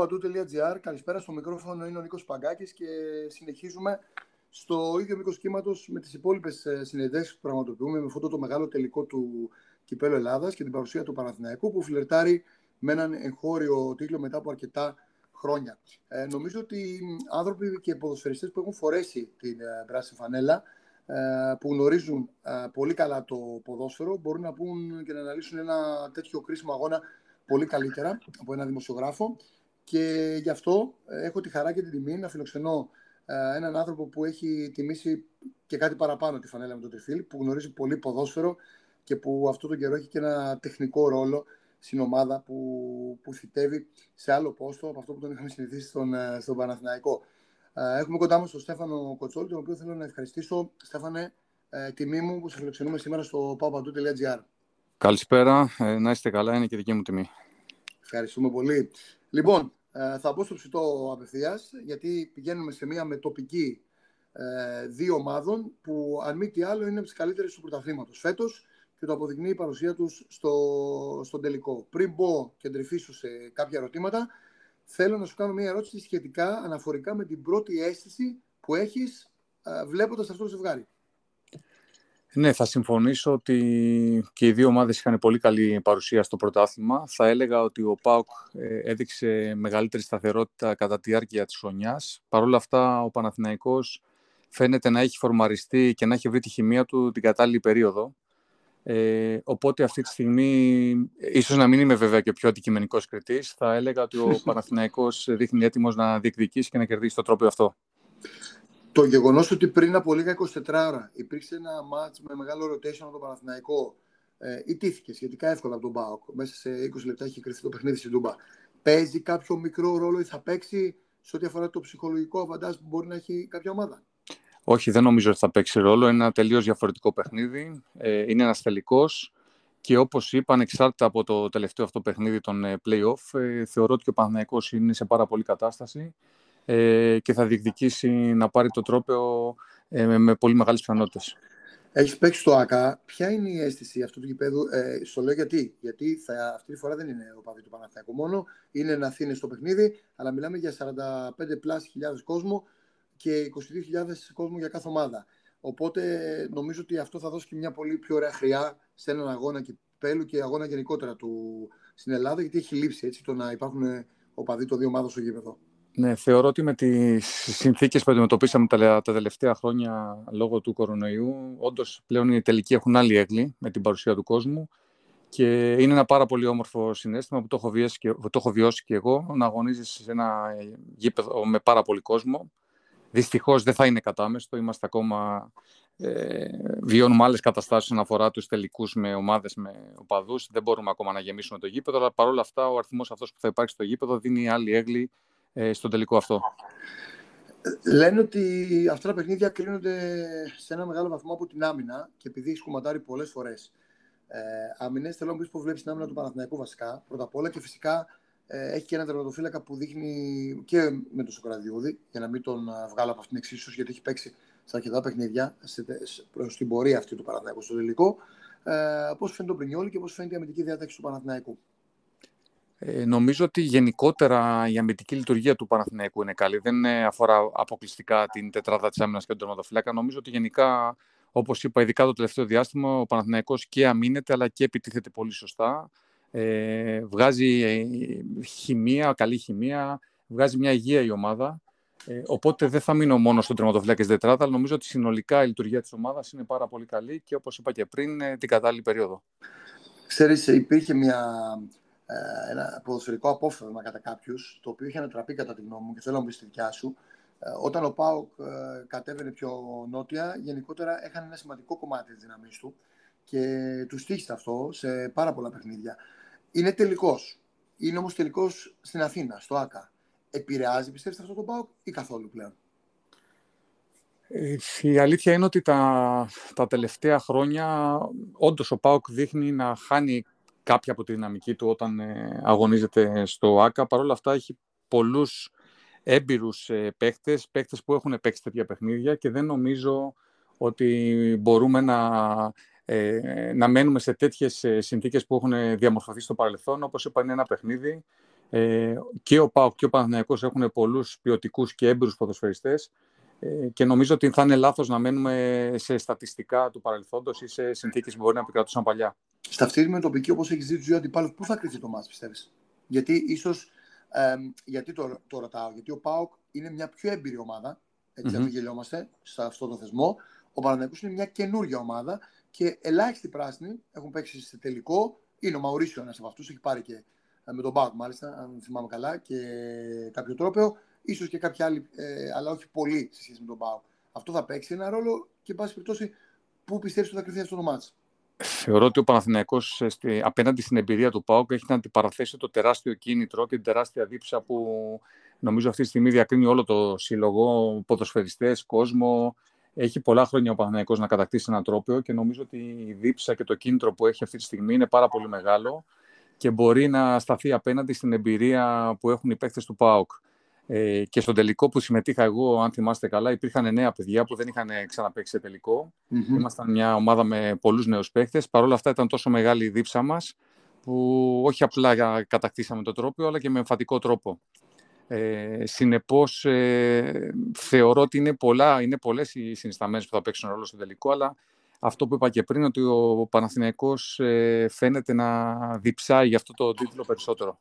papadu.gr. Καλησπέρα στο μικρόφωνο, είναι ο Νίκος Παγκάκης και συνεχίζουμε στο ίδιο μήκος κύματος με τις υπόλοιπες συνεδέσει που πραγματοποιούμε με αυτό το μεγάλο τελικό του Κυπέλου Ελλάδας και την παρουσία του Παναθηναϊκού που φιλερτάρει με έναν εγχώριο τίτλο μετά από αρκετά χρόνια. Ε, νομίζω ότι άνθρωποι και ποδοσφαιριστές που έχουν φορέσει την ε, πράσινη φανέλα ε, που γνωρίζουν ε, πολύ καλά το ποδόσφαιρο μπορούν να πούν και να αναλύσουν ένα τέτοιο κρίσιμο αγώνα πολύ καλύτερα από ένα δημοσιογράφο και γι' αυτό ε, έχω τη χαρά και την τιμή να φιλοξενώ ε, έναν άνθρωπο που έχει τιμήσει και κάτι παραπάνω τη φανέλα με τον Τριφίλ, που γνωρίζει πολύ ποδόσφαιρο και που αυτό τον καιρό έχει και ένα τεχνικό ρόλο στην ομάδα που, που θητεύει σε άλλο πόστο από αυτό που τον είχαμε συνηθίσει στον, ε, στον Παναθηναϊκό. Έχουμε κοντά μας τον Στέφανο Κοτσόλη, τον οποίο θέλω να ευχαριστήσω. Στέφανε, τιμή μου που σε φιλοξενούμε σήμερα στο papadou.gr. Καλησπέρα, να είστε καλά, είναι και δική μου τιμή. Ευχαριστούμε πολύ. Λοιπόν, ε, θα μπω στο ψητό απευθείας, γιατί πηγαίνουμε σε μια μετοπική ε, δύο ομάδων που, αν μη τι άλλο, είναι από τις καλύτερες του πρωταθλήματος φέτος και το αποδεικνύει η παρουσία τους στο, στον τελικό. Πριν μπω και εντρυφήσω σε κάποια ερωτήματα, θέλω να σου κάνω μια ερώτηση σχετικά αναφορικά με την πρώτη αίσθηση που έχεις ε, βλέποντας αυτό το ζευγάρι. Ναι, θα συμφωνήσω ότι και οι δύο ομάδες είχαν πολύ καλή παρουσία στο πρωτάθλημα. Θα έλεγα ότι ο ΠΑΟΚ ε, έδειξε μεγαλύτερη σταθερότητα κατά τη διάρκεια της χρονιάς. Παρ' όλα αυτά, ο Παναθηναϊκός φαίνεται να έχει φορμαριστεί και να έχει βρει τη χημεία του την κατάλληλη περίοδο. Ε, οπότε αυτή τη στιγμή, ίσως να μην είμαι βέβαια και ο πιο αντικειμενικός κριτής, θα έλεγα ότι ο Παναθηναϊκός δείχνει έτοιμος να διεκδικήσει και να κερδίσει το τρόπο αυτό το γεγονός ότι πριν από λίγα 24 ώρα υπήρξε ένα μάτ με μεγάλο rotation από το Παναθηναϊκό ε, ιτήθηκε σχετικά εύκολα από τον Μπάουκ. Μέσα σε 20 λεπτά έχει κρυφτεί το παιχνίδι στην Τούμπα. Παίζει κάποιο μικρό ρόλο ή θα παίξει σε ό,τι αφορά το ψυχολογικό αβαντάζ που μπορεί να έχει κάποια ομάδα; Όχι, δεν νομίζω ότι θα παίξει ρόλο. Είναι ένα τελείως διαφορετικό παιχνίδι. Ε, είναι ένας τελικός. Και όπως είπα, ανεξάρτητα από το τελευταίο αυτό παιχνίδι των ε, play-off, ε, θεωρώ ότι ο Παναθηναϊκός είναι σε πάρα πολύ κατάσταση ε, και θα διεκδικήσει να πάρει το τρόπαιο ε, με, με πολύ μεγάλες πιθανότητες. Έχεις παίξει στο ΑΚΑ. Ποια είναι η αίσθηση αυτού του γηπέδου, ε, στο λέω γιατί. Γιατί θα, αυτή τη φορά δεν είναι ο παδί του Παναθηναϊκού μόνο, είναι να Αθήνες στο παιχνίδι, αλλά μιλάμε για 45 πλάσι χιλιάδες κόσμο και 22.000 κόσμο για κάθε ομάδα. Οπότε νομίζω ότι αυτό θα δώσει και μια πολύ πιο ωραία χρειά σε έναν αγώνα κυπέλου και αγώνα γενικότερα του στην Ελλάδα, γιατί έχει λείψει έτσι, το να υπάρχουν οπαδοί των δύο ομάδων στο γήπεδο. Ναι, θεωρώ ότι με τις συνθήκες που αντιμετωπίσαμε τα, τα τελευταία χρόνια λόγω του κορονοϊού, όντως πλέον οι τελικοί έχουν άλλη έγκλη με την παρουσία του κόσμου και είναι ένα πάρα πολύ όμορφο συνέστημα που το έχω βιώσει και, το έχω βιώσει και εγώ, να αγωνίζεις σε ένα γήπεδο με πάρα πολύ κόσμο. Δυστυχώς δεν θα είναι κατάμεστο, είμαστε ακόμα ε, βιώνουμε άλλες καταστάσεις όσον αφορά τους τελικούς με ομάδες με οπαδούς. Δεν μπορούμε ακόμα να γεμίσουμε το γήπεδο, αλλά παρόλα αυτά ο αριθμός αυτός που θα υπάρχει στο γήπεδο δίνει άλλη έγκλη ε, στον τελικό αυτό. Λένε ότι αυτά τα παιχνίδια κρίνονται σε ένα μεγάλο βαθμό από την άμυνα και επειδή έχει κουματάρει πολλές φορές ε, άμυνε, θέλω να πεις πώς βλέπεις την άμυνα του Παναθηναϊκού βασικά. Πρώτα απ' όλα και φυσικά ε, έχει και ένα τερματοφύλακα που δείχνει και με τον Σοκραδιούδη, για να μην τον ε, βγάλω από αυτήν την εξίσωση, γιατί έχει παίξει σε αρκετά παιχνίδια προς την πορεία αυτή του Παναθηναϊκού στο τελικό. Ε, πώς φαίνεται ο Πρινιόλη και πώς φαίνεται η αμυντική διάταξη του Παναθηναϊκού. Ε, νομίζω ότι γενικότερα η αμυντική λειτουργία του Παναθηναϊκού είναι καλή. Δεν αφορά αποκλειστικά την τετράδα της άμυνας και τον τερματοφύλακα. Νομίζω ότι γενικά, όπως είπα, ειδικά το τελευταίο διάστημα, ο Παναθηναϊκός και αμήνεται αλλά και επιτίθεται πολύ σωστά. Ε, βγάζει ε, χημεία, καλή χημεία, βγάζει μια υγεία η ομάδα. Ε, οπότε δεν θα μείνω μόνο στον τερματοφύλακα τη τετράδα, αλλά νομίζω ότι συνολικά η λειτουργία της ομάδας είναι πάρα πολύ καλή και όπως είπα και πριν, ε, την κατάλληλη περίοδο. Ξέρεις, υπήρχε μια ε, ένα ποδοσφαιρικό απόφευμα κατά κάποιους, το οποίο είχε ανατραπεί κατά τη γνώμη μου και θέλω να μου πεις τη δικιά σου. Ε, όταν ο Πάουκ ε, κατέβαινε πιο νότια, γενικότερα έκανε ένα σημαντικό κομμάτι της δύναμής του και τους στήχησε αυτό σε πάρα πολλά παιχνίδια. Είναι τελικός. Είναι όμως τελικός στην Αθήνα, στο ΑΚΑ. Επηρεάζει, πιστεύεις, αυτό το Πάουκ ή καθόλου πλέον; Η αλήθεια είναι ότι τα, τα τελευταία χρόνια όντως ο ΠΑΟΚ δείχνει να χάνει κάποια από τη δυναμική του όταν ε, αγωνίζεται στο ΆΚΑ. Παρ' όλα αυτά έχει πολλούς έμπειρους ε, παίχτες, παίχτες που έχουν παίξει τέτοια παιχνίδια και δεν νομίζω ότι μπορούμε να, ε, να μένουμε σε τέτοιες συνθήκες που έχουν διαμορφωθεί στο παρελθόν. Όπως είπα, είναι ένα παιχνίδι. Ε, και ο ΠΑΟΚ και ο Παναθηναϊκός έχουν πολλούς ποιοτικούς και έμπειρους ποδοσφαιριστές ε, και νομίζω ότι θα είναι λάθος να μένουμε σε στατιστικά του παρελθόντος ή σε συνθήκες που μπορεί να επικρατούσαν παλιά. Στα αυτή με τοπική, όπως έχεις ζήσει ο αντιπάλους, πού θα κρυθεί το μάτς, πιστεύεις; Γιατί ίσως, ε, γιατί το, το ρωτάω, γιατί ο ΠΑΟΚ είναι μια πιο έμπειρη ομάδα, έτσι mm-hmm. γελιόμαστε, σε αυτό το θεσμό. Ο Παναθηναϊκός είναι μια καινούργια ομάδα και ελάχιστοι πράσινοι έχουν παίξει σε τελικό. Είναι ο Μαουρίσιο ένας από αυτούς, έχει πάρει και ε, με τον Πάουκ μάλιστα, αν θυμάμαι καλά, και κάποιο τρόπο. Ίσως και κάποια άλλη, ε, αλλά όχι πολύ σε σχέση με τον Πάουκ. Αυτό θα παίξει ένα ρόλο και, εν πάση περιπτώσει, πού πιστεύεις ότι θα κρυθεί αυτό το μάτς. Θεωρώ ότι ο Παναθηναϊκός απέναντι στην εμπειρία του ΠΑΟΚ έχει να αντιπαραθέσει το τεράστιο κίνητρο και την τεράστια δίψα που νομίζω αυτή τη στιγμή διακρίνει όλο το σύλλογο, ποδοσφαιριστές, κόσμο. Έχει πολλά χρόνια ο Παναθηναϊκός να κατακτήσει ένα τρόπιο και νομίζω ότι η δίψα και το κίνητρο που έχει αυτή τη στιγμή είναι πάρα πολύ μεγάλο και μπορεί να σταθεί απέναντι στην εμπειρία που έχουν οι παίκτες του ΠΑΟΚ. Ε, και στον τελικό που συμμετείχα εγώ, αν θυμάστε καλά, υπήρχαν νέα παιδιά που δεν είχαν ξαναπαίξει σε τελικό. Mm-hmm. Ήμασταν μια ομάδα με πολλούς νέους παίκτες. Παρ' όλα αυτά ήταν τόσο μεγάλη η δίψα μας που όχι απλά κατακτήσαμε το τρόπο, αλλά και με εμφαντικό τρόπο. Ε, συνεπώς, ε, θεωρώ ότι είναι, πολλά, είναι πολλές οι συνισταμένες που θα παίξουν ρόλο στο τελικό, αλλά αυτό που είπα και πριν, ότι ο Παναθηναϊκός ε, φαίνεται να διψάει για αυτό το τίτλο περισσότερο.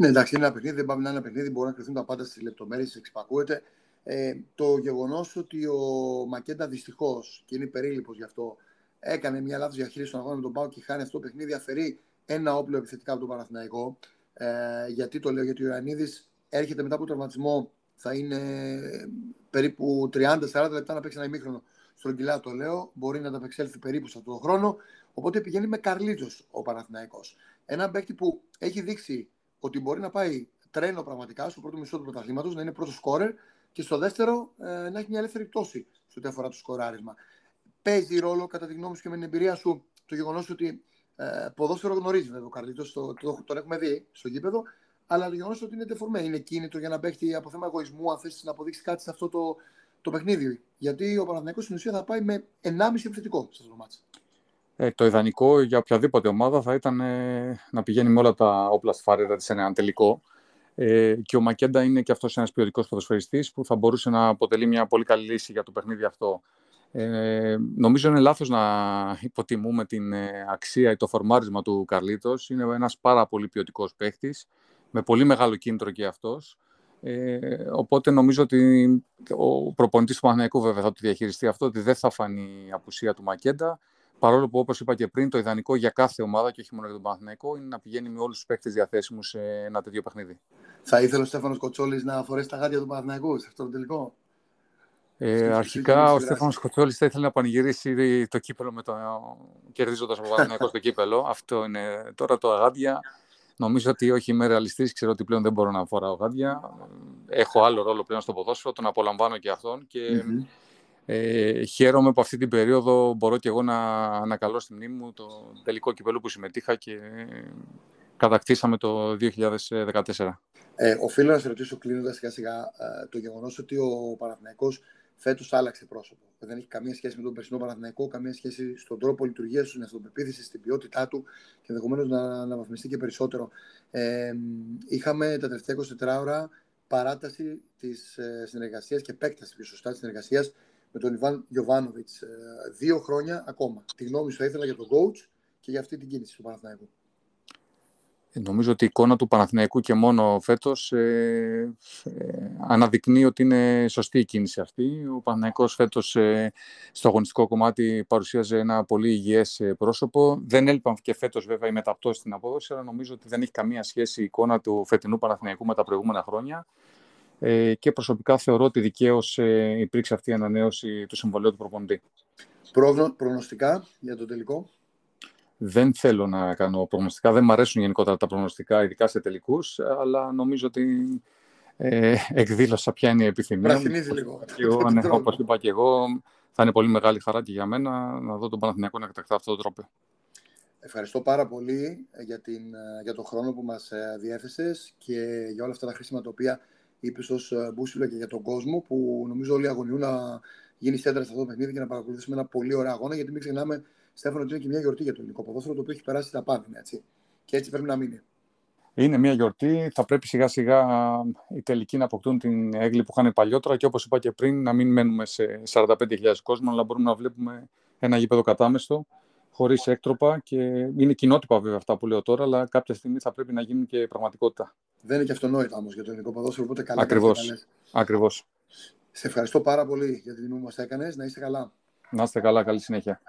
Ναι, εντάξει, είναι ένα παιχνίδι, δεν πάμε να είναι ένα παιχνίδι, μπορεί να κρυθούν τα πάντα στις λεπτομέρειες, εξυπακούεται. Ε, το γεγονός ότι ο Μακέντα δυστυχώς και είναι περίληπο γι' αυτό, έκανε μια λάθος διαχείριση στον αγώνα με τον Πάο και χάνει αυτό το παιχνίδι, αφαιρεί ένα όπλο επιθετικά από τον Παναθηναϊκό. Ε, γιατί το λέω, γιατί ο Ιωαννίδης έρχεται μετά από τον τραυματισμό, θα είναι περίπου 30-40 λεπτά να παίξει ένα ημίχρονο. Στον Κιλά το λέω, μπορεί να ανταπεξέλθει περίπου σε αυτό το χρόνο. Οπότε πηγαίνει με Καρλίτζος ο Παναθηναϊκός. Ένα παίκτη που έχει δείξει ότι μπορεί να πάει τρένο πραγματικά στο πρώτο μισό του πρωταθλήματος, να είναι πρώτος σκόρερ και στο δεύτερο ε, να έχει μια ελεύθερη πτώση σε ό,τι αφορά το σκοράρισμα. Παίζει ρόλο, κατά τη γνώμη σου και με την εμπειρία σου, το γεγονός ότι ε, ποδόσφαιρο γνωρίζει βέβαια ο Καρλίτος, το, το, τον έχουμε δει στο γήπεδο, αλλά το γεγονός ότι είναι τεφορμέ, είναι κίνητο για να παίξει από θέμα εγωισμού, αν θέσει να αποδείξει κάτι σε αυτό το, το παιχνίδι. Γιατί ο Παναθηναϊκός στην ουσία θα πάει με 1,5 επιθετικό σε αυτό το μάτσο. Ε, το ιδανικό για οποιαδήποτε ομάδα θα ήταν ε, να πηγαίνει με όλα τα όπλα στη φάρεδα της σε ένα τελικό. Ε, και ο Μακέντα είναι και αυτός ένας ποιοτικός ποδοσφαιριστής που θα μπορούσε να αποτελεί μια πολύ καλή λύση για το παιχνίδι αυτό. Ε, νομίζω είναι λάθος να υποτιμούμε την ε, αξία ή το φορμάρισμα του Καρλίτος. Είναι ένας πάρα πολύ ποιοτικός παίχτης, με πολύ μεγάλο κίνητρο και αυτός. Ε, οπότε νομίζω ότι ο προπονητής του Παναγιακού βέβαια θα το διαχειριστεί αυτό, ότι δεν θα φανεί η απουσία του Μακέντα. Παρόλο που, όπως είπα και πριν, το ιδανικό για κάθε ομάδα και όχι μόνο για τον Παναθηναϊκό είναι να πηγαίνει με όλους τους παίκτες διαθέσιμους σε ένα τέτοιο παιχνίδι. Θα ήθελε ο Στέφανος Κοτσόλης να φορέσει τα γάντια του Παναθηναϊκού σε αυτό το τελικό; Ε, αρχικά, ο Στέφανος Κοτσόλης θα ήθελε να πανηγυρίσει το κύπελο με το κερδίζοντας ο Παναθηναϊκό το κύπελο. Αυτό είναι τώρα το αγάντια. Νομίζω ότι όχι είμαι ρεαλιστής, ξέρω ότι πλέον δεν μπορώ να φοράω γάντια. Έχω άλλο ρόλο πλέον στο ποδόσφαιρο, τον απολαμβάνω και αυτόν. Και mm-hmm. Ε, χαίρομαι που αυτή την περίοδο μπορώ και εγώ να ανακαλώ στη μνήμη μου το τελικό κυπέλο που συμμετείχα και κατακτήσαμε το 2014. Ε, οφείλω να σε ρωτήσω κλείνοντας σιγά σιγά ε, το γεγονός ότι ο Παναθηναϊκός φέτος άλλαξε πρόσωπο. Δεν έχει καμία σχέση με τον περσινό Παναθηναϊκό, καμία σχέση στον τρόπο λειτουργίας του, στην αυτοπεποίθηση, στην ποιότητά του και ενδεχομένως να αναβαθμιστεί και περισσότερο. Ε, είχαμε τα τελευταία 24 ώρα παράταση της ε, συνεργασίας και επέκταση πιο σωστά της συνεργασίας με τον Ιβάν Γιοβάνοβιτ. Ε, δύο χρόνια ακόμα. Τη γνώμη σου θα ήθελα για τον coach και για αυτή την κίνηση του Παναθηναϊκού. Ε, νομίζω ότι η εικόνα του Παναθηναϊκού και μόνο φέτος ε, ε, αναδεικνύει ότι είναι σωστή η κίνηση αυτή. Ο Παναθηναϊκός φέτος ε, στο αγωνιστικό κομμάτι παρουσίαζε ένα πολύ υγιές πρόσωπο. Δεν έλειπαν και φέτος βέβαια η μεταπτώση στην απόδοση, αλλά νομίζω ότι δεν έχει καμία σχέση η εικόνα του φετινού Παναθηναϊκού με τα προηγούμενα χρόνια. Ε, και προσωπικά θεωρώ ότι δικαίως ε, υπήρξε αυτή η ανανέωση του συμβολέου του προπονητή. Προγνωστικά για το τελικό; Δεν θέλω να κάνω προγνωστικά. Δεν μου αρέσουν γενικότερα τα προγνωστικά, ειδικά σε τελικούς, αλλά νομίζω ότι ε, εκδήλωσα ποια είναι η επιθυμία. Πρασινίζει λίγο. Ναι, Όπως είπα και εγώ, θα είναι πολύ μεγάλη χαρά και για μένα να δω τον Παναθηναϊκό να κατακτά αυτό το τρόπο. Ευχαριστώ πάρα πολύ για, την, για τον χρόνο που μας διέθεσες και για όλα αυτά τα χρήσιμα τα οποία είπες ως ε, Μπούσιλο και για τον κόσμο, που νομίζω όλοι αγωνιούν να γίνει σέντρα σε αυτό το παιχνίδι και να παρακολουθήσουμε ένα πολύ ωραίο αγώνα. Γιατί μην ξεχνάμε, Στέφανο, ότι είναι και μια γιορτή για το ελληνικό ποδόσφαιρο, το οποίο έχει περάσει τα πάντα. Έτσι. Και έτσι πρέπει να μείνει. είναι μια γιορτή. Θα πρέπει σιγά σιγά οι τελικοί να αποκτούν την έγκλη που είχαν παλιότερα και όπως είπα και πριν να μην μένουμε σε 45.000 κόσμο, αλλά μπορούμε να βλέπουμε ένα γήπεδο κατάμεστο χωρίς έκτροπα και είναι κοινότυπα βέβαια αυτά που λέω τώρα, αλλά κάποια στιγμή θα πρέπει να γίνουν και πραγματικότητα. Δεν είναι και αυτονόητα όμως για το ελληνικό ποδόσφαιρο, οπότε καλά. Ακριβώς. Ακριβώς. Σε ευχαριστώ πάρα πολύ για την τιμή που μας έκανες. Να είστε καλά. Να είστε καλά. Καλή συνέχεια.